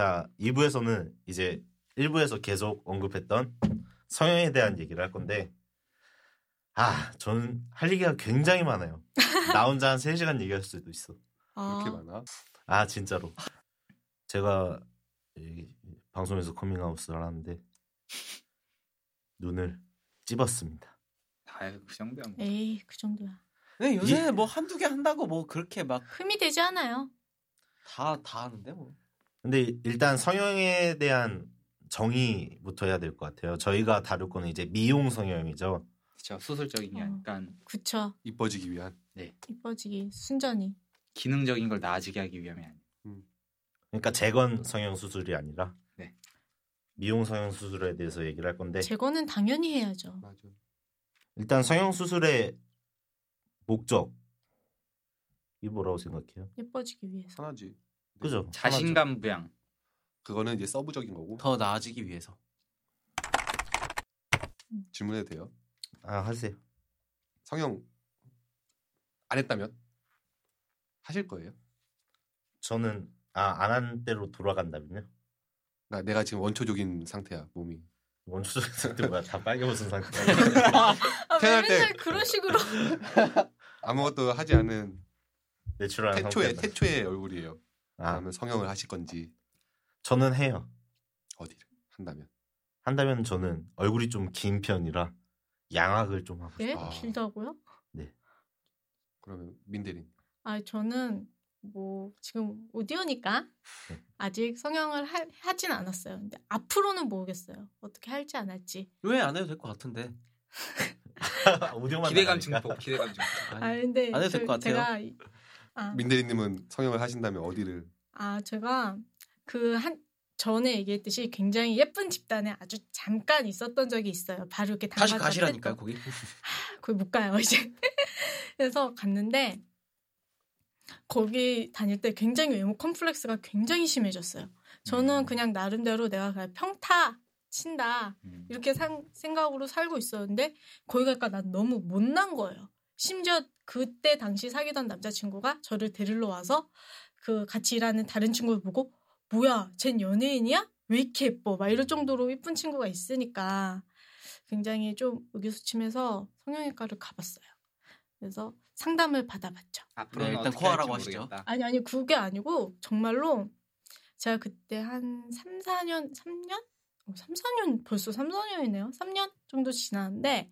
자, 2부에서는 이제 1부에서 계속 언급했던 성형에 대한 얘기를 할 건데, 아, 저는 할 얘기가 굉장히 많아요. 나 혼자 한 3시간 얘기할 수도 있어. 그렇게 아, 많아? 아, 진짜로. 제가 이 방송에서 커밍아웃을 하는데, 눈을 찝었습니다. 아유 그 정도야. 뭐. 에이 그 정도야. 근데 요새 뭐 한두 개 한다고 뭐 그렇게 막다 흠이 되지 않아요. 다 하는데 뭐. 근데 일단 성형에 대한 정의부터 해야 될 것 같아요. 저희가 다룰 거는 이제 미용 성형이죠. 그렇죠. 수술적인 게 어. 약간 그쵸. 이뻐지기 위한. 이뻐지기 순전히. 기능적인 걸 나아지게 하기 위함이 아니에요. 그러니까 재건 성형 수술이 아니라 네. 미용 성형 수술에 대해서 얘기를 할 건데 제거는 당연히 해야죠. 맞아. 일단 성형 수술의 목적 이 뭐라고 생각해요? 예뻐지기 위해서. 편하지. 그죠? 자신감 부양. 그거는 이제 서브적인 거고. 더 나아지기 위해서. 질문해도 돼요. 아 하세요. 성형 안 했다면 하실 거예요? 저는 아 안한 대로 돌아간다면요? 나 내가 지금 원초적인 상태야 몸이. 원초적인 상태 뭐야? 다 빨개 벗은 상태. 아, 왜 태어날 때- 그런 식으로. 아무것도 하지 않은 내추럴한 태초의. 태초의 얼굴이에요. 아 그러면 성형을 하실 건지 저는 해요. 어디를 한다면. 한다면 저는 얼굴이 좀 긴 편이라 양악을 좀 하고 예? 싶어요. 아. 길다고요? 그러면 민대린. 아 저는 뭐 지금 오디오니까 네. 아직 성형을 하, 하진 않았어요. 근데 앞으로는 모르겠어요. 어떻게 할지 안 할지. 왜 안 해도 될 것 같은데. 오디오만 기대감. 증폭. 기대감 증폭. 아 근데 안 해도 될 것 같아요. 제가 이- 아, 민대리님은 성형을 하신다면 어디를? 아 제가 그 한 전에 얘기했듯이 굉장히 예쁜 집단에 아주 잠깐 있었던 적이 있어요. 바로 이렇게 다시 가시라니까요. 거기. 거기 못 가요 이제. 그래서 갔는데 거기 다닐 때 굉장히 외모 컴플렉스가 굉장히 심해졌어요. 저는 음. 그냥 나름대로 내가 그냥 평타 친다 음. 이렇게 상- 생각으로 살고 있었는데 거기 가니까 난 너무 못난 거예요. 심지어 그때 당시 사귀던 남자친구가 저를 데리러 와서 그 같이 일하는 다른 친구를 보고 뭐야 쟨 연예인이야? 왜 이렇게 예뻐? 막 이럴 정도로 예쁜 친구가 있으니까 굉장히 좀 의기소침해서 성형외과를 가봤어요. 그래서 상담을 받아봤죠. 앞으로는 네, 일단 코아라고 하시죠. 아니 아니 그게 아니고 정말로 제가 그때 한 3, 4년 3년? 어, 3, 4년 벌써 3, 4년이네요. 3년 정도 지났는데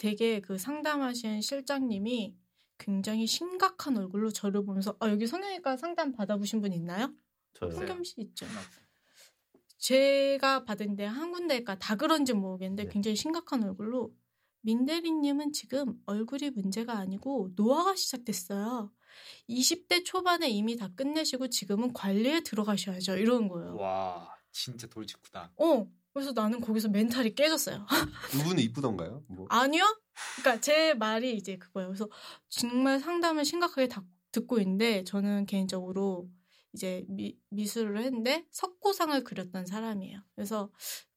되게 그 상담하신 실장님이 굉장히 심각한 얼굴로 저를 보면서 아 여기 성형외과 상담 받아보신 분 있나요? 저요. 성겸 씨 있죠. 없어요. 제가 받은 데 한 군데가 다 그런지 모르겠는데 네. 굉장히 심각한 얼굴로 민대리님은 지금 얼굴이 문제가 아니고 노화가 시작됐어요. 20대 초반에 이미 다 끝내시고 지금은 관리에 들어가셔야죠. 이러는 거예요. 와 진짜 돌직구다. 어. 그래서 나는 거기서 멘탈이 깨졌어요. 누구는 이쁘던가요? 뭐 아니요? 그러니까 제 말이 이제 그거예요. 그래서 정말 상담을 심각하게 다- 듣고 있는데 저는 개인적으로 이제 미, 미술을 했는데 석고상을 그렸던 사람이에요. 그래서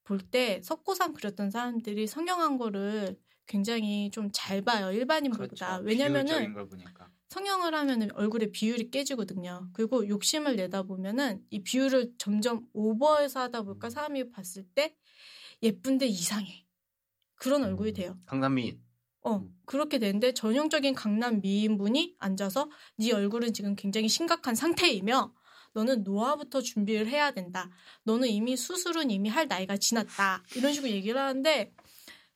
볼 때 석고상 그렸던 사람들이 성형한 거를 굉장히 좀 잘 봐요. 일반인보다. 그렇죠. 왜냐면은 비율적인 걸 보니까. 성형을 하면은 얼굴의 비율이 깨지거든요. 그리고 욕심을 내다 보면은 이 비율을 점점 오버해서 하다 보니까 사람이 봤을 때 예쁜데 이상해. 그런 얼굴이 음. 돼요. 강남미. 어, 음. 그렇게 되는데 전형적인 강남 미인분이 앉아서 네 얼굴은 지금 굉장히 심각한 상태이며 너는 노화부터 준비를 해야 된다. 너는 이미 수술은 이미 할 나이가 지났다. 이런 식으로 얘기를 하는데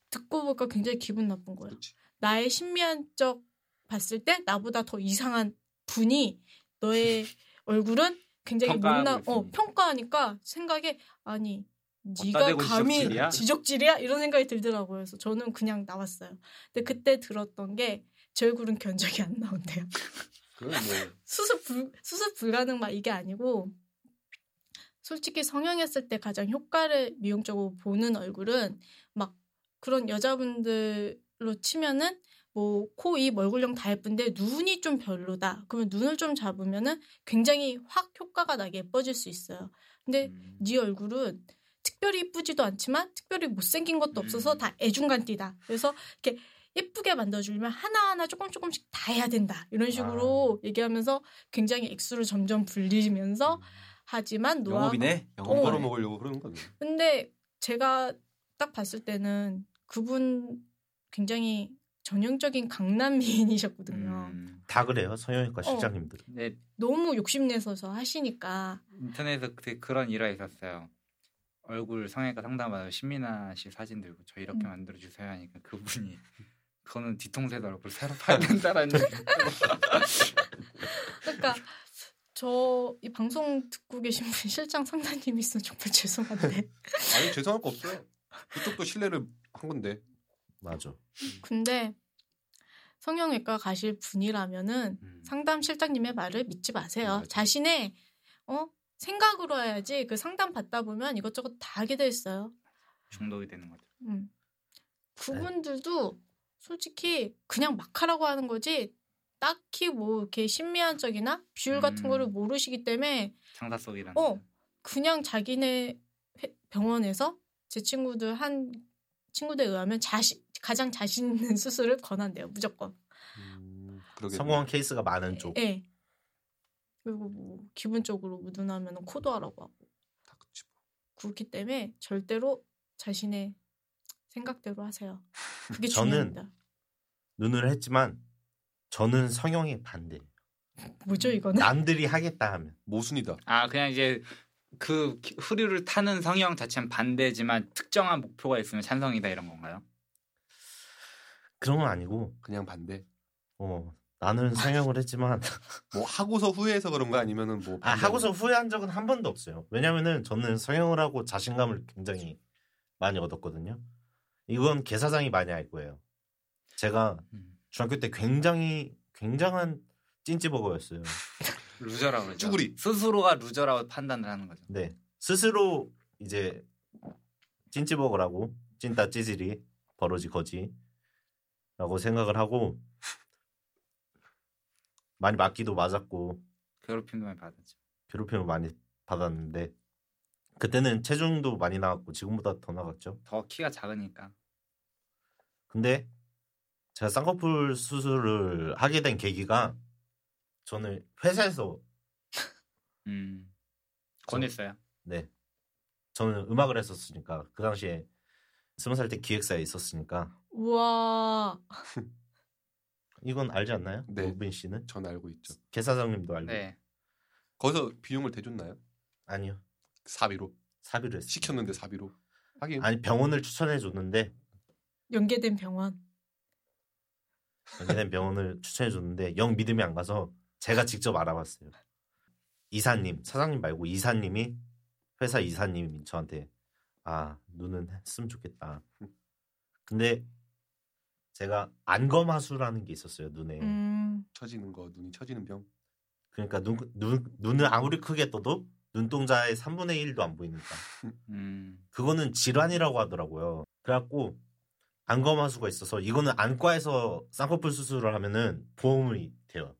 듣고 보니까 굉장히 기분 나쁜 거예요. 나의 신비한적 봤을 때 나보다 더 이상한 분이 너의 얼굴은 굉장히 못나 어. 평가하니까 생각에 아니 네가 감히 지적질이야? 지적질이야 이런 생각이 들더라고요. 그래서 저는 그냥 나왔어요. 근데 그때 들었던 게 제 얼굴은 견적이 안 나온대요. 뭐 수습 불 수습 불가능 막 이게 아니고 솔직히 성형했을 때 가장 효과를 미용적으로 보는 얼굴은 막 그런 여자분들로 치면은 뭐 코, 입, 얼굴형 다 예쁜데 눈이 좀 별로다. 그러면 눈을 좀 잡으면은 굉장히 확 효과가 나게 예뻐질 수 있어요. 근데 음. 네 얼굴은 특별히 이쁘지도 않지만 특별히 못생긴 것도 없어서 음. 다 애중간띠다. 그래서 이렇게 예쁘게 만들어주려면 하나하나 조금 조금씩 다 해야 된다. 이런 식으로 얘기하면서 굉장히 액수를 점점 불리면서 하지만 노화 영업이네. 어. 영업. 벌어 먹으려고 그러는 거네. 근데 제가 딱 봤을 때는 그분 굉장히 전형적인 강남 미인이셨거든요. 음, 다 그래요 성형외과 어. 실장님들. 근데 너무 욕심내서서 하시니까 인터넷에서 그때 그런 일화 있었어요. 얼굴 성형외과 상담하다 신민아 씨 사진 들고 저 이렇게 음. 만들어 주세요 하니까 그분이 그거는 뒤통수에다 얼굴 새로 파야 된다라는 얘기. 그러니까 저 이 방송 듣고 계신 분 실장 상담님이 있으면 정말 죄송한데 아니 죄송할 거 없어요. 그쪽도 신뢰를 한 건데. 맞아. 근데 성형외과 가실 분이라면은 음. 상담 실장님의 말을 믿지 마세요. 맞아요. 자신의 어 생각으로 해야지 그 상담 받다 보면 이것저것 다 하게 돼 있어요. 중독이 되는 거죠. 음. 그분들도 솔직히 그냥 막 하라고 하는 거지 딱히 뭐 이렇게 신미한 적이나 비율 같은 음. 거를 모르시기 때문에 창사 속이라는. 어. 그냥 자기네 회- 병원에서 제 친구들 한 친구들에 의하면 자신 가장 자신 있는 수술을 권한대요 무조건. 음. 성공한 케이스가 많은 쪽. 예. 그리고 뭐 기본적으로 무둔하면 코도 하라고 하고 다 그치 뭐. 그렇기 때문에 절대로 자신의 생각대로 하세요. 그게 저는 중요합니다. 눈을 했지만 저는 성형에 반대. 뭐죠 이거는? 남들이 하겠다 하면 모순이다. 아 그냥 이제 그 기- 흐류를 타는 성형 자체는 반대지만 특정한 목표가 있으면 찬성이다 이런 건가요? 그런 건 아니고 그냥 반대. 어, 나는 성형을 했지만 뭐 하고서 후회해서 그런 거 아니면은 뭐 아, 하고서 후회한 적은 한 번도 없어요. 왜냐면은 저는 성형을 하고 자신감을 굉장히 많이 얻었거든요. 이건 개사장이 많이 알 거예요. 제가 음. 중학교 때 굉장히 굉장한 찐찌버거였어요. loser라고 그러죠. 쭈구리. 스스로가 loser라고 판단을 하는 거죠. 네. 스스로 이제 찐찌버거라고 찐따 찌질이 버러지 거지 라고 생각을 하고 많이 맞기도 맞았고 괴롭힘도 많이 받았죠. 괴롭힘을 많이 받았는데 그때는 체중도 많이 나갔고 지금보다 더 나갔죠. 더 키가 작으니까. 근데 제가 쌍꺼풀 수술을 하게 된 계기가 저는 회사에서 음. 권했어요. 네 저는 음악을 했었으니까 그 당시에 스무 살 때 기획사에 있었으니까 우와 이건 알지 않나요? 네. 우빈 씨는 전 알고 있죠. 개사장님도 알고 네. 거기서 비용을 대줬나요? 아니요 사비로 사비로 했어요. 시켰는데 사비로. 하긴 아니 병원을 추천해 줬는데 연계된 병원. 연계된 병원을 추천해 줬는데 영 믿음이 안 가서 제가 직접 알아봤어요. 이사님 사장님 말고 이사님이 회사 이사님이 저한테 아 눈은 했으면 좋겠다. 근데 제가 안검하수라는 게 있었어요 눈에. 음, 처지는 거 눈이 처지는 병. 그러니까 눈, 눈 눈을 아무리 크게 떠도 눈동자의 3분의 1도 안 보이니까 음. 그거는 질환이라고 하더라고요. 그래갖고 안검하수가 있어서 이거는 안과에서 쌍꺼풀 수술을 하면은 보험이 돼요.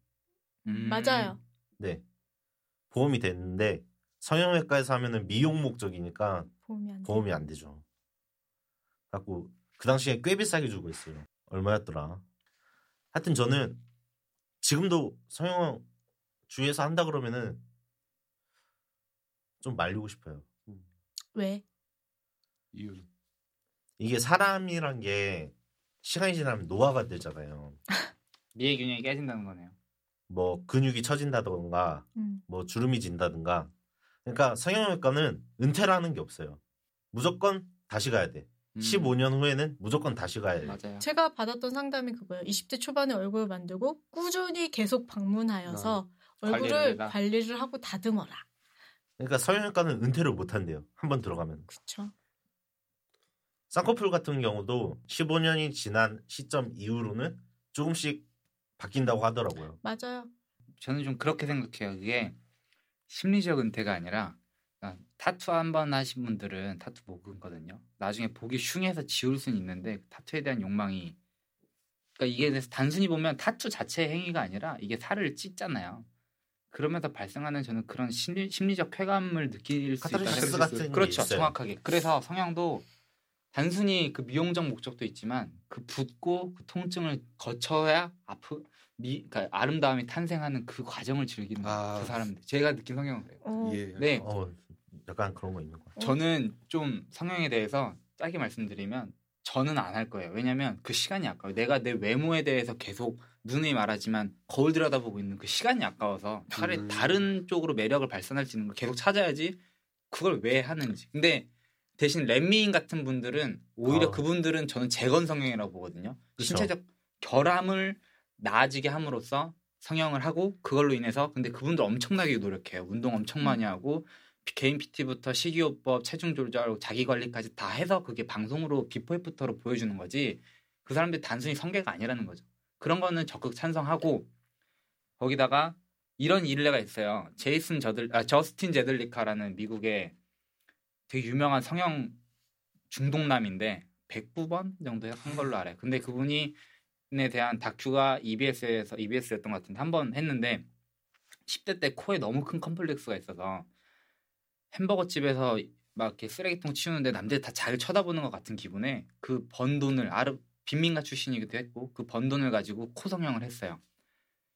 음. 맞아요. 네. 보험이 됐는데 성형외과에서 하면은 미용 목적이니까 보험이 안 돼. 보험이 안 되죠. 갖고 그 당시에 꽤 비싸게 주고 있어요. 얼마였더라. 하여튼 저는 지금도 성형 주위에서 한다 그러면은 좀 말리고 싶어요. 왜? 이유는 이게 사람이란 게 시간이 지나면 노화가 되잖아요. 미의 균형이 깨진다는 거네요. 뭐 근육이 처진다던가 음. 뭐 주름이 진다든가 그러니까 성형외과는 은퇴라는 게 없어요. 무조건 다시 가야 돼. 음. 15년 후에는 무조건 다시 가야 돼. 맞아요. 제가 받았던 상담이 그거예요. 20대 초반에 얼굴을 만들고 꾸준히 계속 방문하여서 얼굴을 관리를. 관리를 하고 다듬어라. 그러니까 성형외과는 은퇴를 못 한대요. 한번 들어가면. 그렇죠. 쌍꺼풀 같은 경우도 15년이 지난 시점 이후로는 조금씩 바뀐다고 하더라고요. 맞아요. 저는 좀 그렇게 생각해요. 그게 심리적 은퇴가 아니라 그러니까 타투 한 번 하신 분들은 타투 못 끊거든요. 나중에 보기 흉해서 지울 수는 있는데 타투에 대한 욕망이 그러니까 이게 단순히 보면 타투 자체의 행위가 아니라 이게 살을 찢잖아요. 그러면서 발생하는 저는 그런 심리, 심리적 쾌감을 느낄 수 있다. 같은 게 그렇죠, 있어요. 정확하게. 그래서 성형도 단순히 그 미용적 목적도 있지만 그 붓고 그 통증을 거쳐야 아프 미, 그러니까 아름다움이 탄생하는 그 과정을 즐기는 아. 그 사람들. 제가 느낀 성향은 그래요. 어, 예. 네, 어, 약간 그런 거 있는 거 같아요. 저는 좀 성향에 대해서 짧게 말씀드리면 저는 안 할 거예요. 왜냐면 그 시간이 아까워요. 내가 내 외모에 대해서 계속 누누이 말하지만 거울 들여다보고 있는 그 시간이 아까워서 차라리 음. 다른 쪽으로 매력을 발산할 수 있는 걸 계속 찾아야지 그걸 왜 하는지. 근데 대신 렛미인 같은 분들은 오히려 아. 그분들은 저는 재건 성형이라고 보거든요. 그쵸. 신체적 결함을 나아지게 함으로써 성형을 하고 그걸로 인해서 근데 그분들 엄청나게 노력해요. 운동 엄청 많이 하고 피- 개인 PT부터 식이요법, 체중 조절, 자기 관리까지 다 해서 그게 방송으로 before after로 보여주는 거지. 그 사람들이 단순히 성괴가 아니라는 거죠. 그런 거는 적극 찬성하고 거기다가 이런 일례가 있어요. 제이슨 저들 아 저스틴 제들리카라는 미국의 되게 유명한 성형 중동남인데 109번 정도 한 걸로 알아요. 근데 그분이 에 대한 다큐가 EBS에서 EBS였던 것 같은데 한 번 했는데 10대 때 코에 너무 큰 컴플렉스가 있어서 햄버거 집에서 막 이렇게 쓰레기통 치우는데 남들이 다 자기를 쳐다보는 것 같은 기분에 그 번 돈을 아르 빈민가 출신이기도 했고 그 번 돈을 가지고 코 성형을 했어요.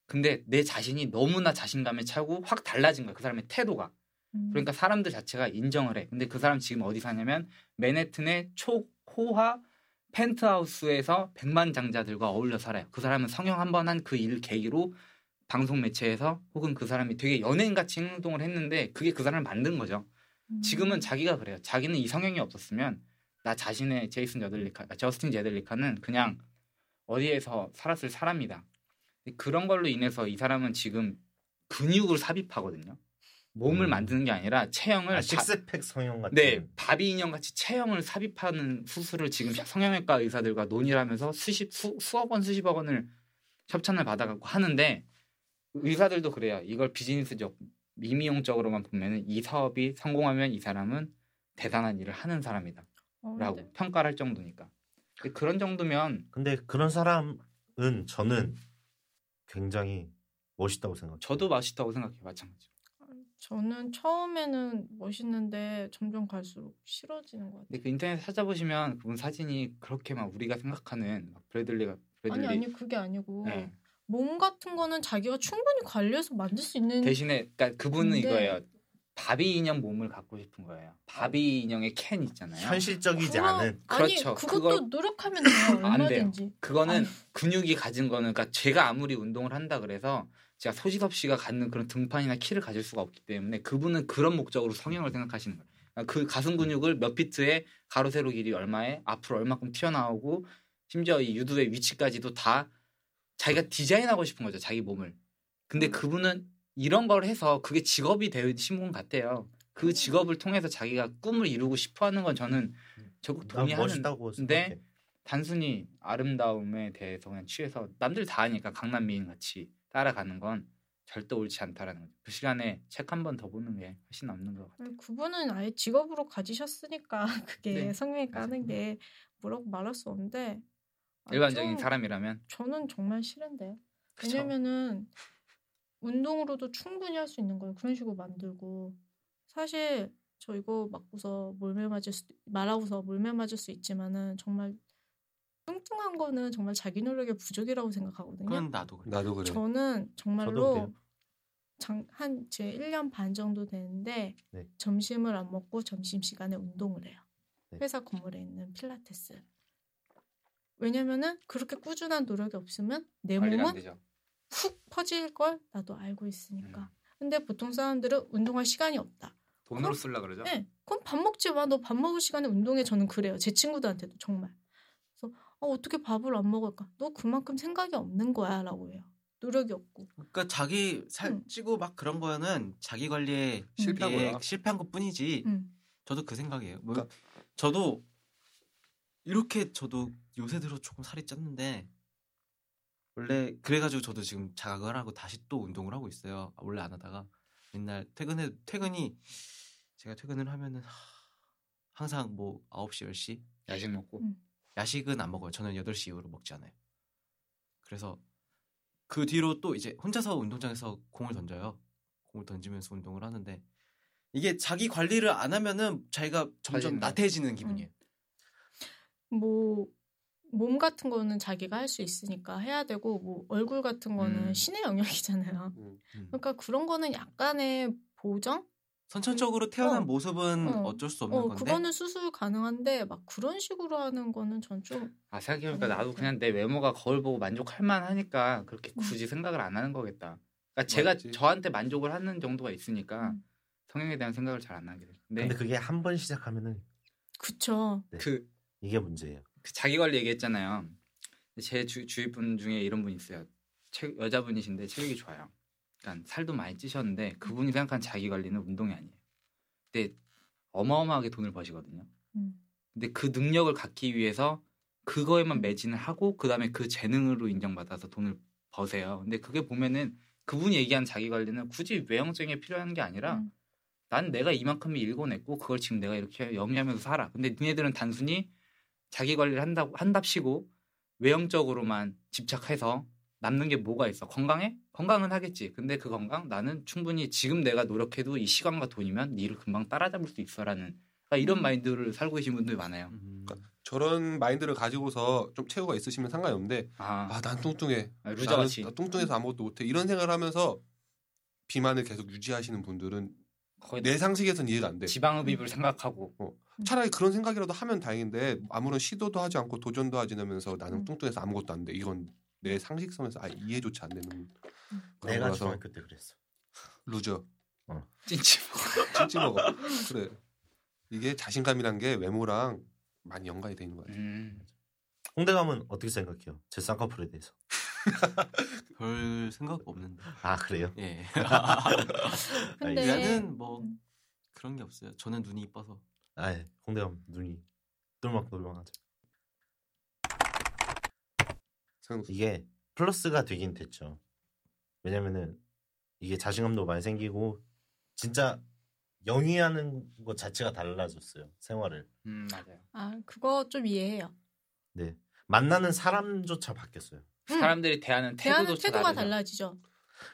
근데 내 자신이 너무나 자신감에 차고 확 달라진 거야. 그 사람의 태도가. 음. 그러니까 사람들 자체가 인정을 해. 근데 그 사람 지금 어디 사냐면 맨해튼의 초호화 펜트하우스에서 백만 장자들과 어울려 살아요. 그 사람은 성형 한 번 한 그 일 계기로 방송 매체에서 혹은 그 사람이 되게 연예인 같이 행동을 했는데 그게 그 사람을 만든 거죠. 음. 지금은 자기가 그래요. 자기는 이 성형이 없었으면 나 자신의 제이슨 저들리카, 아, 저스틴 제들리카는 그냥 어디에서 살았을 사람이다. 그런 걸로 인해서 이 사람은 지금 근육을 삽입하거든요. 몸을 음. 만드는 게 아니라 체형을 아, 바- 식스팩 성형 같은. 네, 바비 인형 같이 체형을 삽입하는 수술을 지금 성형외과 의사들과 논의를 하면서 수십 수, 수억 원 수십억 원을 협찬을 받아갖고 하는데 의사들도 그래요. 이걸 비즈니스적 미미용적으로만 보면은 이 사업이 성공하면 이 사람은 대단한 일을 하는 사람이다라고 어, 근데 평가를 할 정도니까. 근데 그런 정도면 근데 그런 사람은 저는 굉장히 멋있다고 생각해요. 저도 맛있다고 생각해요. 마찬가지. 저는 처음에는 멋있는데 점점 갈수록 싫어지는 것 같아요. 근데 그 인터넷 찾아보시면 그분 사진이 그렇게 막 우리가 생각하는 막 브래들리가 브래들리 아니 아니 그게 아니고 네. 몸 같은 거는 자기가 충분히 관리해서 만들 수 있는 대신에 그러니까 그분은 근데- 이거예요. 바비 인형 몸을 갖고 싶은 거예요. 바비 인형의 캔 있잖아요. 현실적이지 그럼- 않은 아니 그렇죠. 그것도 그걸- 노력하면 돼요 안 돼요. 얼마든지 그거는 아니. 근육이 가진 거는 그러니까 제가 아무리 운동을 한다 그래서 제가 소지섭 씨가 갖는 그런 등판이나 키를 가질 수가 없기 때문에 그분은 그런 목적으로 성형을 생각하시는 거예요. 그러니까 그 가슴 근육을 몇 피트에 가로 세로 길이 얼마에 앞으로 얼마큼 튀어나오고 심지어 이 유두의 위치까지도 다 자기가 디자인하고 싶은 거죠 자기 몸을. 근데 음. 그분은 이런 걸 해서 그게 직업이 되신 분 같아요. 그 직업을 통해서 자기가 꿈을 이루고 싶어하는 건 저는 적극 난 동의하는 멋있다고 근데 생각해. 단순히 아름다움에 대해서 그냥 취해서 남들 다 하니까 강남 미인 같이 따라가는 건 절대 옳지 않다라는 거죠. 그 시간에 책 한 번 더 보는 게 훨씬 남는 것 같아요. 그분은 아예 직업으로 가지셨으니까 그게 네, 맞아요. 하는 게 뭐라고 말할 수 없는데 아, 일반적인 좀 사람이라면 저는 정말 싫은데요. 그쵸. 왜냐면은 운동으로도 충분히 할 수 있는 걸 그런 식으로 만들고 사실 저 이거 맞고서 몰매 맞을 수 말하고서 몰매 맞을 수 있지만은 정말 뚱뚱한 거는 정말 자기 노력의 부족이라고 생각하거든요. 그건 나도 그래. 나도 그래. 저는 정말로. 한제 1년 반 정도 되는데 네. 점심을 안 먹고 점심 시간에 운동을 해요. 네. 회사 건물에 있는 필라테스. 왜냐면은 그렇게 꾸준한 노력이 없으면 내 몸은. 훅 퍼질 걸 나도 알고 있으니까. 음. 근데 보통 사람들은 운동할 시간이 없다. 돈으로 쓰려 그러죠. 네, 그럼 밥 먹지 마. 너 밥 먹을 시간에 운동해. 저는 그래요. 제 친구들한테도 정말. 그래서 어, 어떻게 밥을 안 먹을까? 너 그만큼 생각이 없는 거야라고 해요. 노력이 없고. 그러니까 자기 살 응. 찌고 막 그런 거는 자기 관리에 실패한 이게 거야. 실패한 것 뿐이지. 음. 저도 그 생각이에요. 뭐 그러니까- 저도 이렇게 저도 요새 들어 조금 살이 쪘는데 원래 그래가지고 저도 지금 자각을 하고 다시 또 운동을 하고 있어요. 원래 안 하다가 맨날 퇴근해 퇴근이 제가 퇴근을 하면은 하, 항상 뭐 9시 10시 야식 먹고 음. 야식은 안 먹어요. 저는 8시 이후로 먹지 않아요. 그래서 그 뒤로 또 이제 혼자서 운동장에서 공을 던져요. 공을 던지면서 운동을 하는데 이게 자기 관리를 안 하면은 자기가 점점. 나태해지는 기분이에요. 뭐 몸 같은 거는 자기가 할 수 있으니까 해야 되고 뭐 얼굴 같은 거는 음. 신의 영역이잖아요. 음. 음. 그러니까 그런 거는 약간의 보정? 선천적으로 태어난 어. 모습은 어. 어. 쩔수 없는 어, 건데 그거는 수술 가능한데 막 그런 식으로 하는 거는 전 좀 아 생각해보니까 음. 나도 그냥 내 외모가 거울 보고 만족할 만하니까 그렇게 음. 굳이 생각을 안 하는 거겠다. 그러니까 제가 맞지. 저한테 만족을 하는 정도가 있으니까 음. 성형에 대한 생각을 잘 안 하게 돼. 근데, 근데 그게 한 번 시작하면은 그쵸. 그, 이게 문제예요. 그 자기 관리 얘기했잖아요. 제 주, 주위 분 중에 이런 분 있어요. 체, 여자분이신데 체력이 좋아요. 그러니까 살도 많이 찌셨는데 그분이 생각한 자기 관리는 운동이 아니에요. 근데 어마어마하게 돈을 버시거든요. 음. 근데 그 능력을 갖기 위해서 그거에만 음. 매진을 하고 그다음에 그 재능으로 인정받아서 돈을 버세요. 근데 그게 보면은 그분이 얘기한 자기 관리는 굳이 외형적인 게 필요한 게 아니라 음. 난 내가 이만큼이 일궈냈고 그걸 지금 내가 이렇게 영위하면서 살아. 근데 니네들은 단순히 자기 관리를 한다고 한답시고 외형적으로만 집착해서 남는 게 뭐가 있어? 건강해? 건강은 하겠지. 근데 그 건강 나는 충분히 지금 내가 노력해도 이 시간과 돈이면 니를 금방 따라잡을 수 있어라는 그러니까 이런 음. 마인드를 살고 계신 분들이 많아요. 음. 저런 마인드를 가지고서 좀 체구가 있으시면 상관이 없는데 아, 아난 뚱뚱해 아, 루저같이. 나는 뚱뚱해서 아무것도 못해 이런 생각을 하면서 비만을 계속 유지하시는 분들은 내 상식에선 이해가 안 돼. 지방흡입을 생각하고 차라리 그런 생각이라도 하면 다행인데 아무런 시도도 하지 않고 도전도 하지 않으면서 나는 음. 뚱뚱해서 아무것도 안 돼. 이건 내 상식선에서 아 이해조차 안 되는 그런 내가 거라서 중학교 때 그랬어. loser 찐찌. 찐찌버거. 그래. 이게 자신감이란 게 외모랑 많이 연관이 돼 있는 거야. 음. 홍대감은 어떻게 생각해요? 제 쌍꺼풀에 대해서. 별 생각 없는데 아 그래요? 예 근데 나는 뭐 음. 그런 게 없어요 저는 눈이 이뻐서 아 예. 홍대감 눈이 똘망똘망하죠. 생- 이게 플러스가 되긴 됐죠. 왜냐면은 이게 자신감도 많이 생기고 진짜 영위하는 것 자체가 달라졌어요. 생활을. 음 맞아요. 아 그거 좀 이해해요. 네. 만나는 사람조차 바뀌었어요. 음. 사람들이 대하는 대하는 태도도 태도가 다르죠. 달라지죠.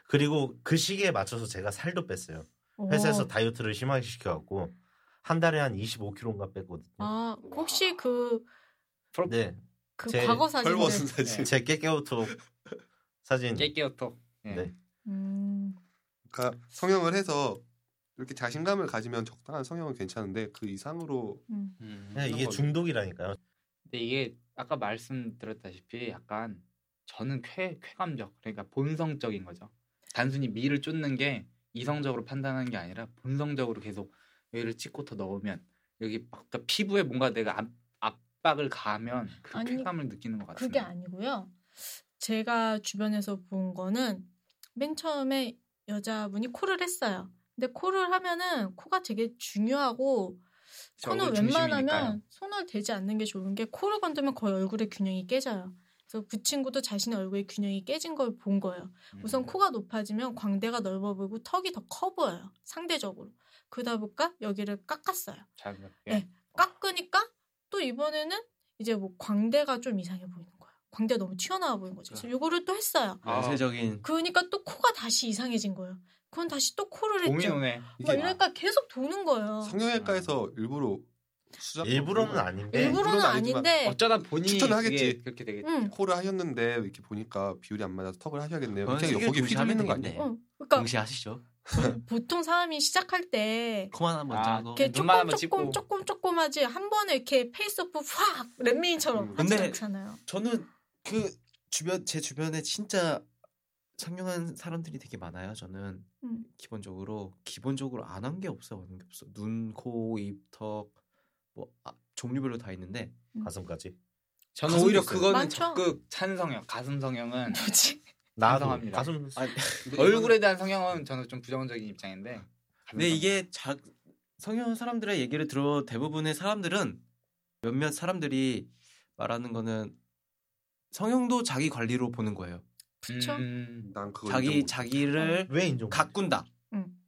그리고 그 시기에 맞춰서 제가 살도 뺐어요. 어. 회사에서 다이어트를 심하게 시켜갖고 한 달에 한 25kg인가 뺐거든요. 아 혹시 그, 네. 그 제 과거 사진들 헐벗은 사진. 제 깨깨오토 사진. 깨끼오토. 예. 네. 음, 그러니까 성형을 해서 이렇게 자신감을 가지면 적당한 성형은 괜찮은데 그 이상으로 음. 음. 그냥 이게 중독이라니까요. 근데 이게 아까 말씀드렸다시피 약간 저는 쾌 쾌감적 그러니까 본성적인 거죠. 단순히 미를 쫓는 게 이성적으로 판단하는 게 아니라 본성적으로 계속 여기를 찍고 더 넣으면 여기 막 그러니까 피부에 뭔가 내가 압, 압박을 가하면 그 아니, 쾌감을 느끼는 것 같아요. 그게 아니고요. 제가 주변에서 본 거는 맨 처음에 여자분이 코를 했어요. 근데 코를 하면은 코가 되게 중요하고 중심이니까요. 웬만하면 손을 대지 않는 게 좋은 게 코를 건들면 거의 얼굴의 균형이 깨져요. 그래서 그 친구도 자신의 얼굴의 균형이 깨진 걸 본 거예요. 우선 음. 코가 높아지면 광대가 넓어 보이고 턱이 더 커 보여요. 상대적으로. 그러다 보니까 여기를 깎았어요. 자기가 네. 깎으니까 또 이번에는 이제 뭐 광대가 좀 이상해 보이는 거예요. 광대가 너무 튀어나와 보이는 거죠. 그래서 이거를 또 했어요. 아. 연쇄적인 그러니까 또 코가 다시 이상해진 거예요. 그건 다시 또 코를 했죠. 막 이게 이러니까 계속 도는 거예요. 성형외과에서 일부러 수작 일부러는 아닌데 일부러는 아닌데 어쩌다 본인이 추천을 그게 하겠지. 그렇게 되겠죠. 응. 코를 하셨는데 이렇게 보니까 비율이 안 맞아서 턱을 하셔야겠네요. 세계를 거기 휘둘리는 거. 아니에요? 어, 그러니까 동시하시죠 보통 사람이 시작할 때 코만 한번 아, 짜고 이렇게 눈만 조금 한번 조금 찍고. 조금 조금 하지 한 번에 이렇게 face off 확 렛미인처럼 음. 하지 않잖아요. 저는 그 주변 제 주변에 진짜 성형한 사람들이 되게 많아요. 저는 음. 기본적으로 기본적으로 안 한 게 없어, 안한게 없어. 눈, 코, 입, 턱, 뭐 아, 종류별로 다 있는데 가슴까지. 저는 오히려 있어요. 그거는 많죠? 적극 찬성형, 가슴 성형은 뭐지? 나도 찬성합니다. 가슴 아니, 얼굴에 대한 성형은 저는 좀 부정적인 입장인데. 근데 이게 자, 성형 사람들의 얘기를 들어 대부분의 사람들은 몇몇 사람들이 말하는 거는 성형도 자기 관리로 보는 거예요. 그쵸? 음, 난 그거 자기 인정 못- 자기를 왜 인정? 가꾼다.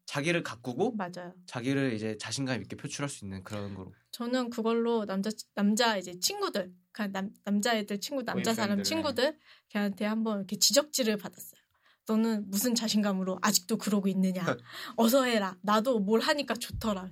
응. 자기를 가꾸고 맞아요. 자기를 이제 자신감 있게 표출할 수 있는 그런 거로. 저는 그걸로 남자 남자 이제 친구들, 그냥 남 남자애들 친구 남자 사람 보이프렌드를. 친구들 걔한테 한번 이렇게 지적질을 받았어요. 너는 무슨 자신감으로 아직도 그러고 있느냐? 어서 해라. 나도 뭘 하니까 좋더라.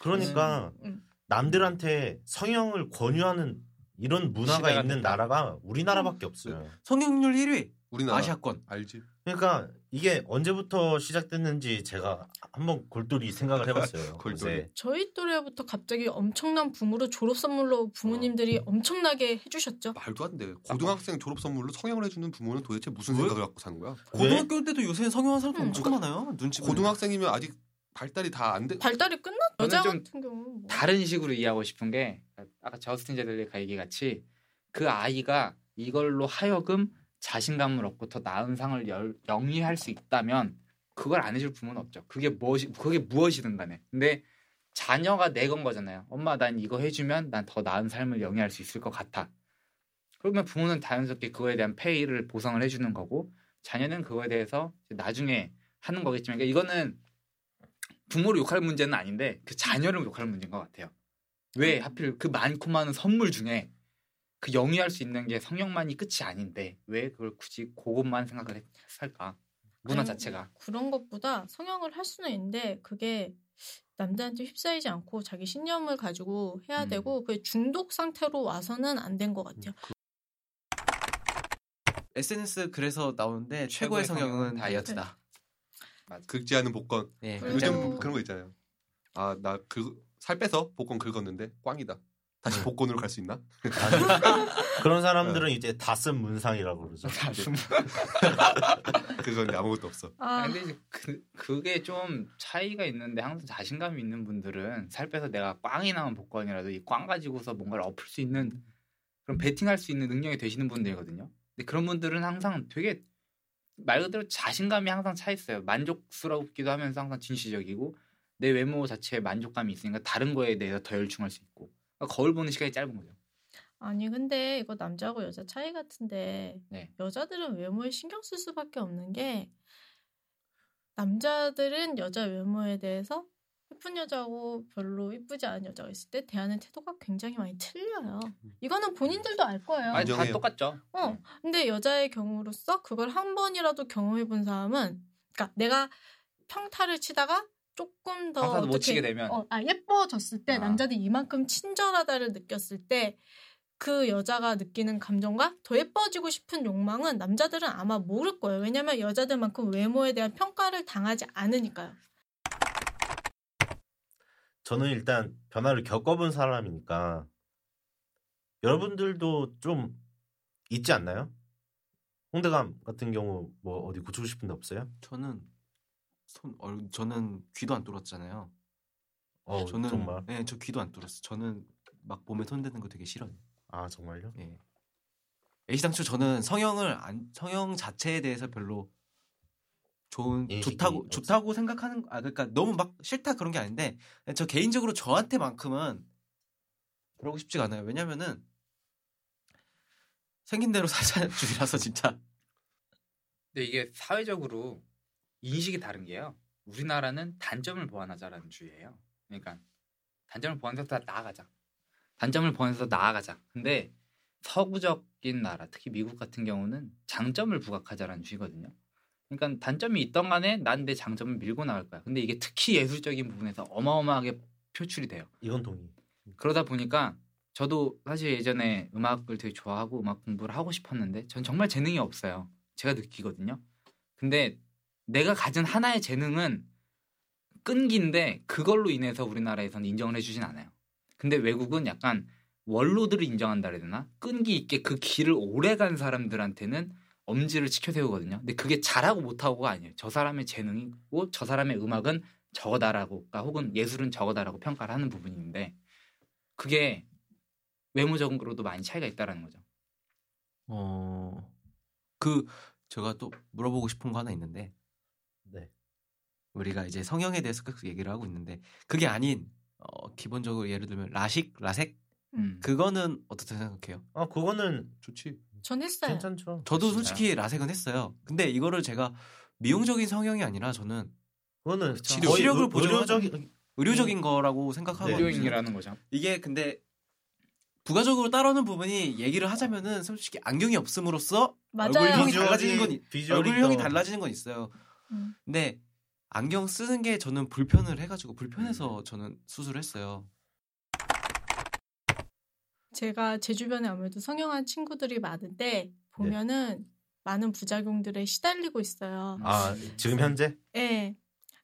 그러니까 음. 남들한테 성형을 권유하는 이런 문화가 있는. 나라가 우리나라밖에 없어요. 성형률 1위 우리나라 아시아권. 알지? 그러니까 이게 언제부터 시작됐는지 제가 한번 골똘히 생각을 해봤어요. 골똘히. 저희 또래부터 갑자기 엄청난 붐으로 졸업 선물로 부모님들이 엄청나게 해주셨죠. 말도 안 돼. 고등학생 졸업 선물로 성형을 해주는 부모는 도대체 무슨 왜? 생각을 갖고 사는 거야? 고등학교 때도 요새 성형한 사람도 음. 엄청 많아요. 눈치. 고등학생이면 아직 발달이 다 안 돼. 발달이 끝났 여자 좀 같은 경우는 뭐. 다른 식으로 이해하고 싶은 게 아까 저스틴 제들리가 얘기 같이 그 아이가 이걸로 하여금 자신감을 얻고 더 나은 상을 열- 영위할 수 있다면 그걸 안 해줄 부모는 없죠. 그게 무엇이 그게 무엇이든 간에. 근데 자녀가 내 건 거잖아요. 엄마 난 이거 해주면 난 더 나은 삶을 영위할 수 있을 것 같아. 그러면 부모는 자연스럽게 그거에 대한 페이를 보상을 해주는 거고 자녀는 그거에 대해서 나중에 하는 거겠지만 그러니까 이거는 부모를 욕할 문제는 아닌데 그 자녀를 욕할 문제인 것 같아요. 왜 하필 그 많고 많은 선물 중에 그 영위할 수 있는 게 성형만이 끝이 아닌데 왜 그걸 굳이 그것만 생각을 했- 할까? 문화 아니, 자체가 그런 것보다 성형을 할 수는 있는데 그게 남자한테 휩싸이지 않고 자기 신념을 가지고 해야 음. 되고 그 중독 상태로 와서는 안 된 것 같아요. SNS 그래서 나오는데 최고의 최고의 성형은 성형은 다이어트다. 긁지 않은 복권. 예. 그리고- 요즘 그리고- 그런 거 있잖아요. 아, 나 그 살 빼서 복권 긁었는데 꽝이다. 다시 복권으로 갈 수 있나? 그런 사람들은 이제 다 쓴 문상이라고 그러죠. 그건 아무것도 없어. 아, 근데 이제 그 그게 좀 차이가 있는데 항상 자신감이 있는 분들은 살 빼서 내가 꽝이 나온 복권이라도 이 꽝 가지고서 뭔가를 엎을 수 있는 그런 베팅할 수 있는 능력이 되시는 분들이거든요. 근데 그런 분들은 항상 되게 말 그대로 자신감이 항상 차 있어요. 만족스럽기도 하면서 항상 진취적이고 내 외모 자체에 만족감이 있으니까 다른 거에 대해서 더 열중할 수 있고 그러니까 거울 보는 시간이 짧은 거죠. 아니 근데 이거 남자하고 여자 차이 같은데 네. 여자들은 외모에 신경 쓸 수밖에 없는 게 남자들은 여자 외모에 대해서 예쁜 여자고 별로 이쁘지 않은 여자가 있을 때 대하는 태도가 굉장히 많이 틀려요. 이거는 본인들도 알 거예요. 아니 다. 똑같죠. 어, 근데 여자의 경우로서 그걸 한 번이라도 경험해 본 사람은, 그러니까 내가 평타를 치다가 조금 더 평타도 못 어떻게- 치게 되면. 어, 아 예뻐졌을 때 아. 남자들이 이만큼 친절하다를 느꼈을 때 그 여자가 느끼는 감정과 더 예뻐지고 싶은 욕망은 남자들은 아마 모를 거예요. 왜냐면 여자들만큼 외모에 대한 평가를 당하지 않으니까요. 저는 일단 변화를 겪어본 사람이니까 여러분들도 좀 있지 않나요? 홍대감 같은 경우 뭐 어디 고치고 싶은 데 없어요? 저는 손 얼, 저는 귀도 안 뚫었잖아요. 어, 저는 정말. 네, 저 귀도 안 뚫었어. 저는 막 몸에 손대는 거 되게 싫어요. 아 정말요? 예. 애시당초 저는 성형을 안 성형 자체에 대해서 별로 좋은 인식이 좋다고 없- 좋다고 생각하는 아 그러니까 너무 막 싫다 그런 게 아닌데 저 개인적으로 저한테만큼은 그러고 싶지가 않아요. 왜냐면은 생긴 대로 살자는 주의라서 진짜 근데 이게 사회적으로 인식이 다른 게요. 우리나라는 단점을 보완하자라는 주의예요. 그러니까 단점을 보완해서 다 나아가자. 단점을 보완해서 나아가자. 근데 서구적인 나라, 특히 미국 같은 경우는 장점을 부각하자라는 주의거든요. 그러니까 단점이 있던 간에 난 내 장점을 밀고 나갈 거야. 근데 이게 특히 예술적인 부분에서 어마어마하게 표출이 돼요. 이건 동의. 그러다 보니까 저도 사실 예전에 음악을 되게 좋아하고 음악 공부를 하고 싶었는데 전 정말 재능이 없어요. 제가 느끼거든요. 근데 내가 가진 하나의 재능은 끈기인데 그걸로 인해서 우리나라에서는 인정을 해주진 않아요. 근데 외국은 약간 원로들을 인정한다 그래야 되나? 끈기 있게 그 길을 오래 간 사람들한테는 엄지를 치켜 세우거든요. 근데 그게 잘하고 못하고가 아니에요. 저 사람의 재능이고 저 사람의 음악은 저거다라고, 그러니까 혹은 예술은 저거다라고 평가를 하는 부분인데 그게 외모적으로도 많이 차이가 있다라는 거죠. 어. 그 제가 또 물어보고 싶은 거 하나 있는데 네. 우리가 이제 성형에 대해서 계속 얘기를 하고 있는데 그게 아닌 어, 기본적으로 예를 들면 라식, 라섹 음. 그거는 어떻게 생각해요? 아 그거는 좋지. 전 했어요. 괜찮죠. 저도 진짜요? 솔직히 라섹은 했어요. 근데 이거를 제가 미용적인 성형이 아니라 저는 그거는 치료- 거의 시력을 의- 보정하는 의료적인 의료적인 거라고. 네. 의료인이라는 거죠. 이게 근데 부가적으로 따라오는 부분이 얘기를 하자면은 솔직히 안경이 없음으로써 맞아요. 얼굴형이 비주얼이- 달라지는 건 이- 비주얼이 얼굴형이 더- 달라지는 건 있어요. 음. 근데 안경 쓰는 게 저는 불편을 해가지고 불편해서 저는 수술했어요. 제가 제 주변에 아무래도 성형한 친구들이 많은데 보면은 많은 부작용들에 시달리고 있어요. 아 지금 현재 예.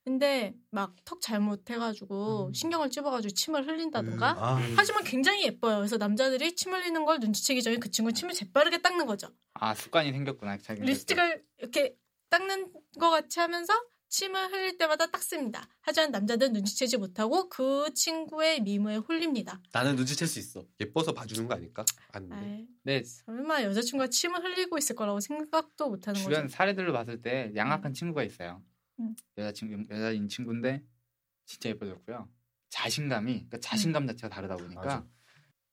근데 막 턱 잘못해가지고 음. 신경을 찝어가지고 침을 흘린다던가. 아 하지만 굉장히 예뻐요. 그래서 남자들이 침 흘리는 걸 눈치채기 전에 그 친구 침을 재빠르게 닦는 거죠. 아 습관이 생겼구나. 립스틱을 이렇게 닦는 것 같이 하면서 침을 흘릴 때마다 닦습니다. 하지만 남자들은 눈치채지 못하고 그 친구의 미모에 홀립니다. 나는 눈치챌 수 있어. 예뻐서 봐주는 거 아닐까? 아닌데. 네 설마 여자친구가 침을 흘리고 있을 거라고 생각도 못하는 주변 거죠. 사례들로 봤을 때 양악한 친구가 있어요. 음. 여자친구 여자인 친구인데 진짜 예뻐졌고요. 자신감이 그러니까 자신감 자체가 다르다 보니까 맞아.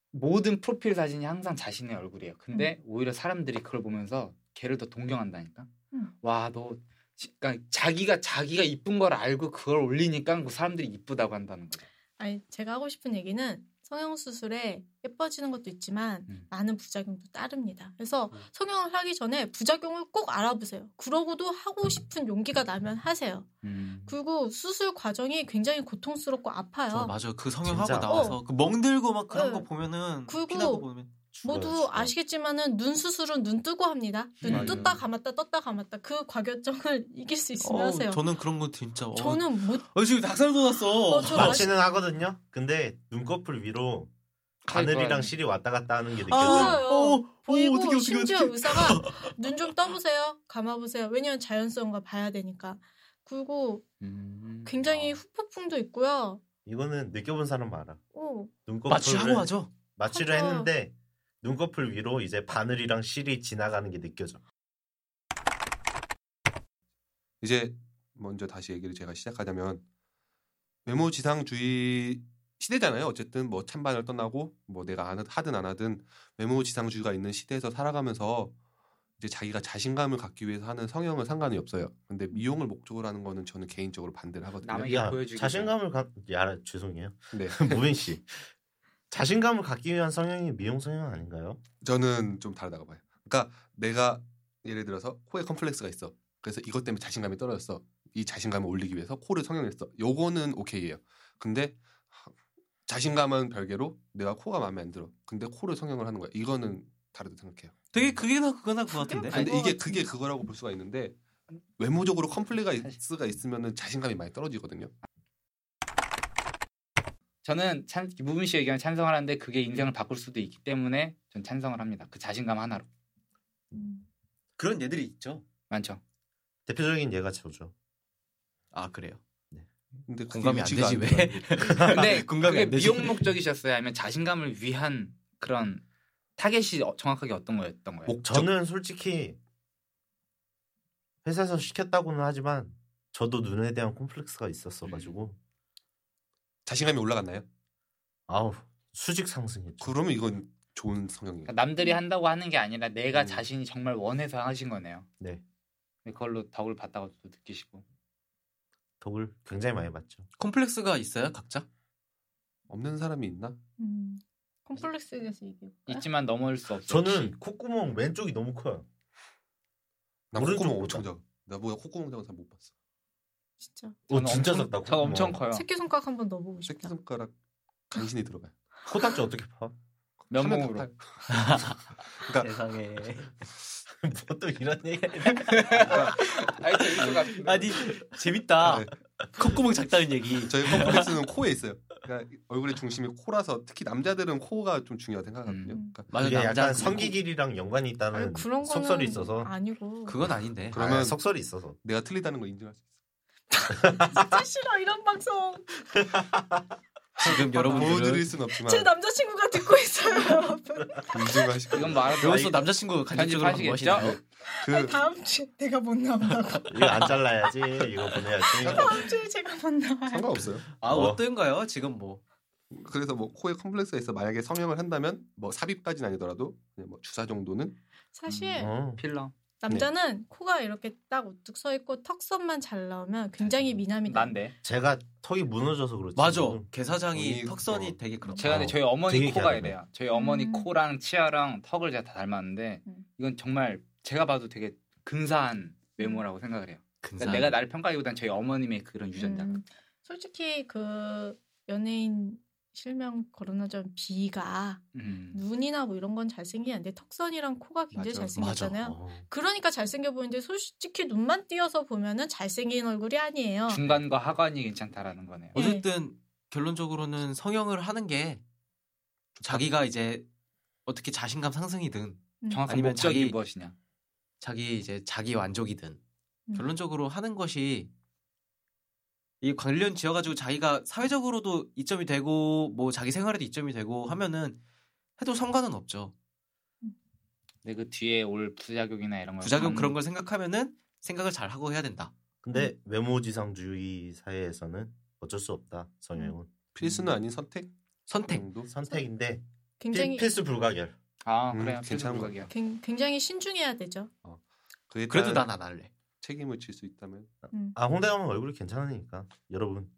모든 프로필 사진이 항상 자신의 얼굴이에요. 근데 오히려 사람들이 그걸 보면서 걔를 더 동경한다니까. 음. 와너 그러니까 자기가 자기가 이쁜 걸 알고 그걸 올리니까 그 사람들이 이쁘다고 한다는 거죠. 아니 제가 하고 싶은 얘기는 성형 수술에 예뻐지는 것도 있지만 음. 많은 부작용도 따릅니다. 그래서 음. 성형을 하기 전에 부작용을 꼭 알아보세요. 그러고도 하고 싶은 용기가 나면 하세요. 음. 그리고 수술 과정이 굉장히 고통스럽고 저 아파요. 맞아. 그 성형하고 진짜. 나와서 그 멍들고 막 그런 네. 거 보면은 그리고 피나고 보면 모두. 아시겠지만은 눈 수술은 눈 뜨고 합니다. 눈 맞아요. 떴다 감았다 떴다 감았다 그 과격정을 이길 수 있으면 어, 하세요. 저는 그런 거 진짜 어, 저는 못 어, 지금 닭살 돋았어. 어, 저 마취는 하거든요. 근데 눈꺼풀 위로 바늘이랑 거야. 실이 왔다 갔다 하는 게 아, 느껴져요. 보여요. 어, 보이고 어, 어떡해, 어떡해, 심지어. 의사가 눈 좀 떠보세요, 감아보세요. 왜냐면 거 봐야 되니까. 그리고 음. 굉장히 후폭풍도 있고요. 이거는 느껴본 사람 알아. 오, 마취하고 눈꺼풀을 하죠. 마취를 하죠. 했는데 눈꺼풀 위로 이제 바늘이랑 실이 지나가는 게 느껴져. 이제 먼저 다시 얘기를 제가 시작하자면 외모 지상주의 시대잖아요. 어쨌든 뭐 찬반을 떠나고 뭐 내가 안 하든 안 하든 외모 지상주의가 있는 시대에서 살아가면서 이제 자기가 자신감을 갖기 위해서 하는 성형은 상관이 없어요. 근데 미용을 목적으로 하는 거는 저는 개인적으로 반대를 하거든요. 남에게 야 보여주기 자신감을 갖. 야 죄송해요. 네. 무빈 씨. 자신감을 갖기 위한 성형이 미용 성형 아닌가요? 저는 좀 다르다고 봐요. 그러니까 내가 예를 들어서 코에 컴플렉스가 있어. 그래서 이것 때문에 자신감이 떨어졌어. 이 자신감을 올리기 위해서 코를 성형했어. 요거는 오케이예요. 근데 하- 자신감은 별개로 내가 코가 마음에 안 들어. 근데 코를 성형을 하는 거야. 이거는 다르다 생각해요. 되게 그게 나 그거나 그거 같은데. 아니, 근데 이게. 그게 그거라고 볼 수가 있는데 외모적으로 컴플렉스가 있으면은 자신감이 많이 떨어지거든요. 저는 찬, 무분 씨 의견 찬성을 하는데 그게 인생을 바꿀 수도 있기 때문에 전 찬성을 합니다. 그 자신감 하나로 음. 그런 얘들이 있죠. 많죠. 대표적인 예가 저죠. 아 그래요. 근데 그게 공감이 안 되지. 왜? 근데 공감이 그게 안 되지. 미용 목적이셨어요? 아니면 자신감을 위한 그런 타겟이 어- 정확하게 어떤 거였던 거예요? 목적. 저는 솔직히 회사에서 시켰다고는 하지만 저도 눈에 대한 콤플렉스가 있었어 가지고 자신감이 올라갔나요? 아우 수직 상승했죠. 그러면 이건 좋은 성형이에요. 그러니까 남들이 한다고 하는 게 아니라 내가 음. 자신이 정말 원해서 하신 거네요. 네 그걸로 덕을 받다가 또 느끼시고 덕을 굉장히 많이 봤죠. 콤플렉스가 있어요 각자? 없는 사람이 있나? 음. 콤플렉스에 대해서 얘기해. 있지만 넘어올 수 없어. 저는 콧구멍 왼쪽이 너무 커요. 나 오른쪽 콧구멍. 엄청 작아. 나 뭐야 콧구멍 작은 사람 못 봤어. 진짜. 오 진짜 엄청, 작다. 저 엄청 콧구멍. 커요. 새끼 손가락 한번 넣어보고 싶다. 새끼 손가락 간신히 들어가요. 코딱지 어떻게 파? 면봉으로. 그러니까 세상에. 뭐 또 이런 얘기? 아니 재밌을 것 같은데. 아니 재밌다. 네. 콧구멍 작다는 얘기. 저희 컴플렉스는 코에 있어요. 그러니까 얼굴의 중심이 코라서 특히 남자들은 코가 좀 중요하다 생각하거든요. 음. 그러니까 맞아 이게 약간 성기 길이랑 연관이 있다는 아니, 그런 거는 속설이 있어서 아니고. 그건 아닌데. 그러면- 아, 속설이 있어서 내가 틀리다는 걸 인정할 수 있어. 진짜 싫어 이런 방송. 지금 보여드릴 여러분들은 순 없지만 제 남자친구가 듣고 있어요, 여러분. 인정하시고 이건 말하면 여기서 남자친구 간접적으로 편집하시겠죠? 방어하시나요? 그 다음 주에 내가 못 나온다고. 이거 안 잘라야지 이거 보내야지. 다음 주에 제가 못 나와요. 상관없어요. 아 어. 어떤가요? 지금 뭐 그래서 뭐 코에 컴플렉스가 있어 만약에 성형을 한다면 뭐 삽입까지는 아니더라도 그냥 뭐 주사 정도는 사실 어. 필러. 남자는 코가 이렇게 딱 우뚝 서 있고 턱선만 잘 나오면 굉장히 미남이다. 난데. 제가 턱이 무너져서 그렇지. 맞아. 개사장이 턱선이 어. 되게 그렇다. 제가 근데 어, 저희 어머니 코가. 이래요. 저희 어머니 음. 코랑 치아랑 턱을 제가 다 닮았는데 음. 이건 정말 제가 봐도 되게 근사한 외모라고 생각을 해요. 그러니까 내가 나를 평가하기보단 저희 어머님의 그런 유전자. 음, 솔직히 그 연예인 실명 거론하자면 B가 음. 눈이나 뭐 이런 건 잘생긴 안데 턱선이랑 코가 굉장히 맞아, 잘생겼잖아요. 어. 그러니까 잘생겨 보이는데 솔직히 눈만 띄어서 보면은 잘생긴 얼굴이 아니에요. 중간과 하관이 괜찮다라는 거네요. 예. 어쨌든 결론적으로는 성형을 하는 게 자기가 이제 어떻게 자신감 상승이든 음. 정확한 아니면 목적이 자기- 무엇이냐? 자기 이제 자기 만족이든 음. 결론적으로 하는 것이 이 관련 지어가지고 자기가 사회적으로도 이점이 되고 뭐 자기 생활에도 이점이 되고 하면은 해도 상관은 없죠. 근데 그 뒤에 올 부작용이나 이런 걸 부작용 감- 그런 걸 생각하면은 생각을 잘 하고 해야 된다. 근데 외모지상주의 사회에서는 어쩔 수 없다. 성형은 필수는 아닌 선택 선택. 정도. 선택인데 굉장히 필, 수 불가결. 아 음, 그래요. 괜찮은 것 생각이야. 굉- 굉장히 신중해야 되죠. 그에 그래도 대한 난안 할래. 책임을 질 수 있다면 음. 아 홍대감 얼굴이 괜찮으니까 여러분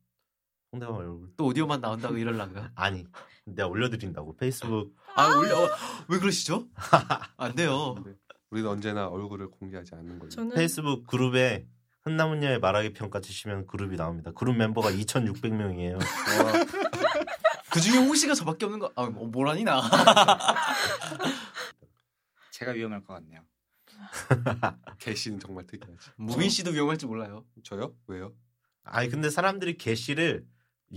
홍대감 얼굴 또 오디오만 나온다고 이럴라고요? 아니 내가 올려드린다고 페이스북 아 올려 어, 왜 그러시죠? 안 돼요. 근데 우리는 언제나 얼굴을 공개하지 않는 걸로. 저는 페이스북 그룹에 흔남은녀의 말하기 평가 치시면 그룹이 나옵니다. 그룹 멤버가 2,600명이에요. 그 중에 홍 씨가 저밖에 없는 거. 아, 뭐, 뭐라니 나. 제가 위험할 것 같네요. 개씨는 정말 특이하지. 무빈 씨도 위험할 줄 몰라요. 저요? 왜요? 아니 근데 사람들이 개씨를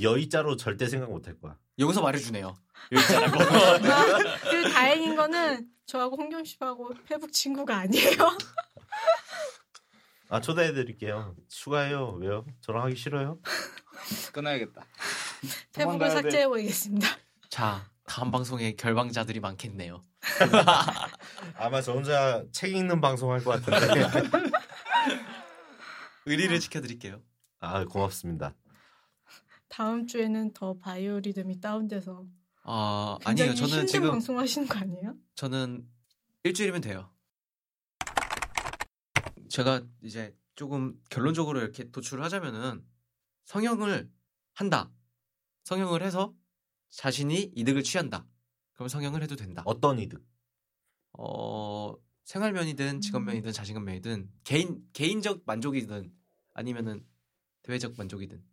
여의자로 절대 생각 못 할 거야. 여기서 말해주네요. 여기잖아고. 그리고 다행인 거는 저하고 홍경 씨하고 페북 친구가 아니에요. 아 초대해드릴게요. 추가해요. 왜요? 저랑 하기 싫어요? 끊어야겠다. 페북을 도망가야 돼. 삭제해 보이겠습니다. 자, 다음 방송에 결방자들이 많겠네요. 아마 저 혼자 책 읽는 방송 할 것 같은데. 의리를 지켜드릴게요. 아 고맙습니다. 다음 주에는 더 바이오 리듬이 다운돼서 아, 아니에요. 저는 힘든 지금 방송 하시는 거 아니에요? 저는 일주일이면 돼요. 제가 이제 조금 결론적으로 이렇게 도출을 하자면은 성형을 한다. 성형을 해서 자신이 이득을 취한다. 그럼 성형을 해도 된다. 어떤 이득? 어, 생활면이든 직업면이든 자신감면이든 개인 개인적 만족이든 아니면은 대외적 만족이든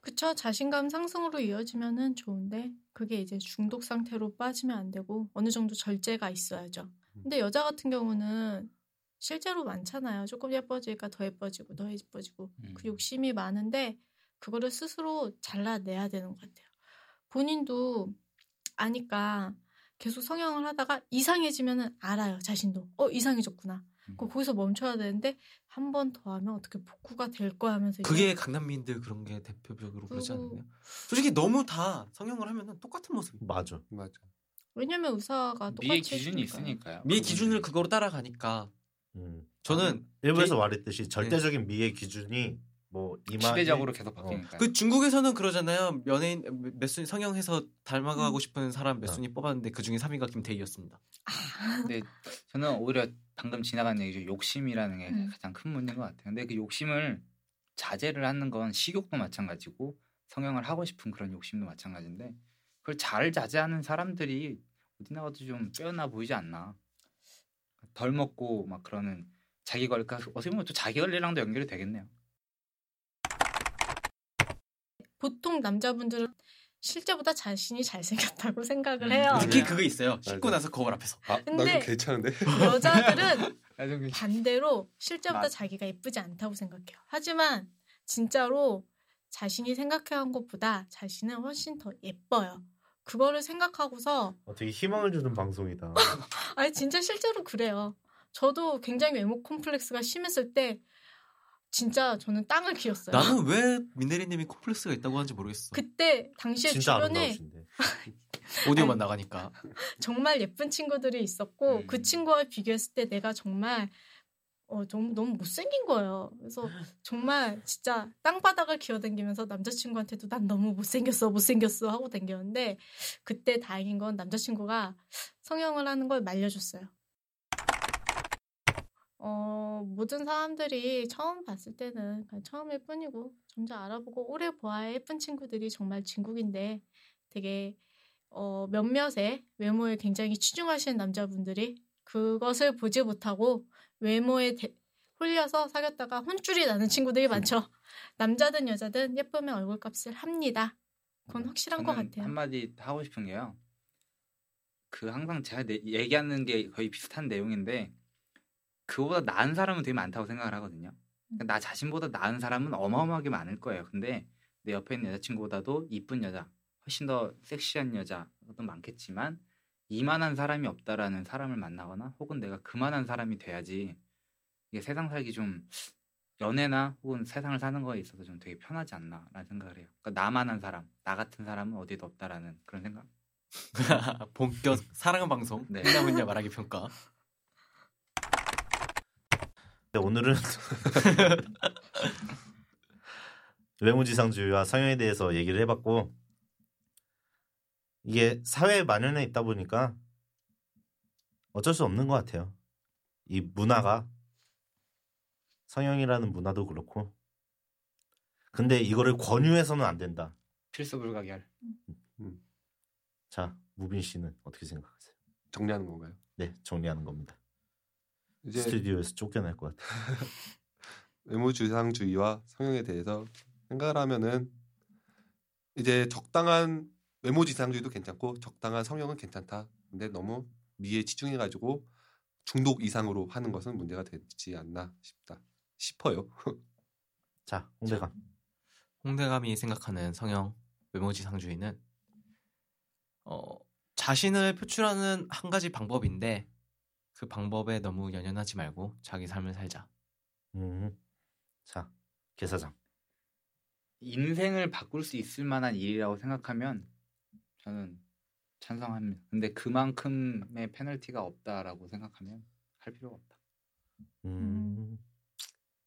그쵸. 자신감 상승으로 이어지면은 좋은데 그게 이제 중독 상태로 빠지면 안 되고 어느 정도 절제가 있어야죠. 근데 여자 같은 경우는 실제로 많잖아요. 조금 예뻐지니까 더 예뻐지고 더 예뻐지고 음. 그 욕심이 많은데 그거를 스스로 잘라내야 되는 것 같아요. 본인도 아니까 계속 성형을 하다가 이상해지면은 알아요. 자신도 어 이상해졌구나. 음. 그 거기서 멈춰야 되는데 한 번 더 하면 어떻게 복구가 될 거야 하면서 이제 그게 강남민들 그런 게 대표적으로 그러지 않나요? 솔직히 너무 다 성형을 하면은 똑같은 모습. 맞아. 맞아. 왜냐면 의사가 똑같이 미의 기준이. 있으니까요. 미의. 기준을 그거로 따라가니까 음. 저는 일부에서 개- 말했듯이 절대적인 미의 기준이 뭐 이마 시대적으로 계속 바뀌니까. 그 중국에서는 그러잖아요. 연예인 몇 순위 성형해서 닮아가고 싶은 사람 몇 어. 순위 뽑았는데 그 중에 3위가 김태희였습니다. 근데 저는 오히려 방금 지나간 얘기죠. 욕심이라는 게 음. 가장 큰 문제인 것 같아요. 근데 그 욕심을 자제를 하는 건 식욕도 마찬가지고 성형을 하고 싶은 그런 욕심도 마찬가지인데 그걸 잘 자제하는 사람들이 어디 나가도 좀 빼어나 보이지 않나. 덜 먹고 막 그러는 자기 관리, 그러니까 어떻게 보면 또 자기 관리랑도 연결이 되겠네요. 보통 남자분들은 실제보다 자신이 잘생겼다고 생각을 음, 해요. 특히 맞아요. 그거 있어요. 씻고. 나서 거울 앞에서. 아, 나 근데- 괜찮은데? 여자들은 나중에 반대로 실제보다 맞아. 자기가 예쁘지 않다고 생각해요. 하지만 진짜로 자신이 생각해온 것보다 자신은 훨씬 더 예뻐요. 그거를 생각하고서 어, 되게 희망을 주는 방송이다. 아니 진짜 실제로 그래요. 저도 굉장히 외모 콤플렉스가 심했을 때 진짜 저는 땅을 기었어요. 나는 왜 민혜리님이 콤플렉스가 있다고 하는지 모르겠어. 그때 당시에 진짜 주변에. 오디오만 나가니까. 정말 예쁜 친구들이 있었고 음. 그 친구와 비교했을 때 내가 정말 어, 너무, 너무 못생긴 거예요. 그래서 정말 진짜 땅바닥을 기어다니면서 남자친구한테도 난 너무 못생겼어, 못생겼어 하고 다녔는데 그때 다행인 건 남자친구가 성형을 하는 걸 말려줬어요. 어, 모든 사람들이 처음 봤을 때는 처음일 뿐이고 점점 알아보고 오래 보아야 예쁜 친구들이 정말 진국인데 되게 어, 몇몇의 외모에 굉장히 치중하시는 남자분들이 그것을 보지 못하고 외모에 대- 홀려서 사귀었다가 혼쭐이 나는 친구들이 많죠. 남자든 여자든 예쁘면 얼굴값을 합니다. 그건 확실한 것 같아요. 한마디 하고 싶은 게요. 그 항상 제가 내- 얘기하는 게 거의 비슷한 내용인데 그보다 나은 사람은 되게 많다고 생각을 하거든요. 그러니까 나 자신보다 나은 사람은 어마어마하게 많을 거예요. 근데 내 옆에 있는 여자친구보다도 이쁜 여자, 훨씬 더 섹시한 여자도 많겠지만 이만한 사람이 없다라는 사람을 만나거나 혹은 내가 그만한 사람이 돼야지 이게 세상 살기 좀 연애나 혹은 세상을 사는 거에 있어서 좀 되게 편하지 않나라는 생각을 해요. 그러니까 나만한 사람, 나 같은 사람은 어디도 없다라는 그런 생각. 본격 사랑은 방송 네. 했냐면냐 말하기 평가. 네, 오늘은 외모지상주의와 성형에 대해서 얘기를 해봤고 이게 사회에 만연해 있다 보니까 어쩔 수 없는 것 같아요. 이 문화가 성형이라는 문화도 그렇고 근데 이거를 권유해서는 안 된다. 필수 불가결. 자 무빈 씨는 어떻게 생각하세요? 정리하는 건가요? 네 정리하는 겁니다. 이제 스튜디오에서 쫓겨날 것 같아요. 외모지상주의와 성형에 대해서 생각을 하면은 이제 적당한 외모지상주의도 괜찮고 적당한 성형은 괜찮다. 근데 너무 미에 치중해 가지고 중독 이상으로 하는 것은 문제가 되지 않나 싶다 싶어요. 자 홍대감 홍대감이 생각하는 성형 외모지상주의는 어, 자신을 표출하는 한 가지 방법인데 그 방법에 너무 연연하지 말고 자기 삶을 살자. 음. 자 개사장 인생을 바꿀 수 있을 만한 일이라고 생각하면 저는 찬성합니다. 근데 그만큼의 페널티가 없다라고 생각하면 할 필요가 없다. 음.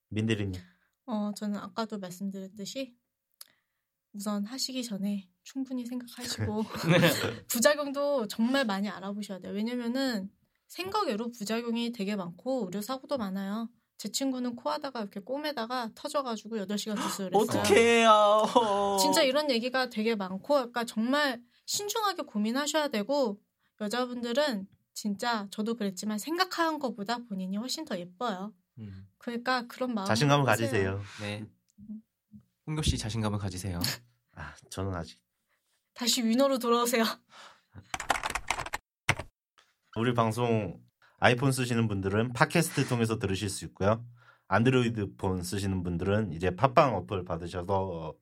민대리님 어, 저는 아까도 말씀드렸듯이 우선 하시기 전에 충분히 생각하시고 부작용도 정말 많이 알아보셔야 돼요. 왜냐면은 생각 외로 부작용이 되게 많고 의료 사고도 많아요. 제 친구는 코하다가 이렇게 꼬매다가 터져가지고 8시간 수술을 했어요. 어떡해요. 진짜 이런 얘기가 되게 많고 그러니까 정말 신중하게 고민하셔야 되고 여자분들은 진짜 저도 그랬지만 생각하는 것보다 본인이 훨씬 더 예뻐요. 음, 그러니까 그런 마음 자신감을 가지세요. 네. 홍교 씨 자신감을 가지세요. 아 저는 아직 다시 위너로 돌아오세요. 우리 방송 아이폰 쓰시는 분들은 팟캐스트 통해서 들으실 수 있고요. 안드로이드 폰 쓰시는 분들은 이제 팟빵 어플 받으셔서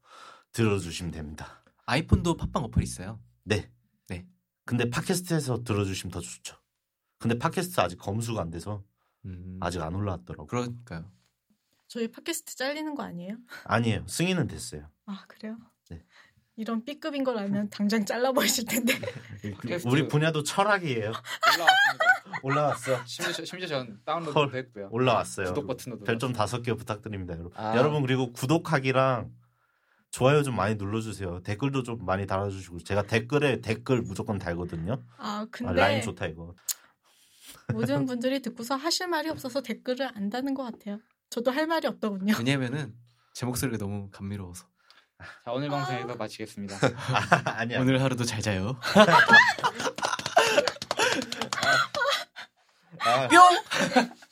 들어주시면 됩니다. 아이폰도 팟빵 어플 있어요. 네. 네. 근데 팟캐스트에서 들어주시면 더 좋죠. 근데 팟캐스트 아직 검수가 안 돼서 음, 아직 안 올라왔더라고요. 그러니까요. 저희 팟캐스트 잘리는 거 아니에요? 아니에요. 승인은 됐어요. 아 그래요? 네. 이런 B급인 걸 알면 당장 잘라버리실 텐데. 우리 분야도 철학이에요. 올라왔습니다. 올라왔어. 심지어 심지어 전 헐. 다운로드도 했고요. 올라왔어요. 구독 버튼도 별점. 다섯 개 부탁드립니다, 여러분. 아. 여러분 그리고 구독하기랑 좋아요 좀 많이 눌러주세요. 댓글도 좀 많이 달아주시고 제가 댓글에 댓글 무조건 달거든요. 아 아, 근데 라인 좋다 이거. 모든 분들이 듣고서 하실 말이 없어서 댓글을 안 다는 것 같아요. 저도 할 말이 없더군요. 왜냐면은 제 목소리가 너무 감미로워서 자 오늘 아. 방송에서 마치겠습니다. 아, 아니야. 오늘 하루도 잘 자요. 아. 뿅. 아.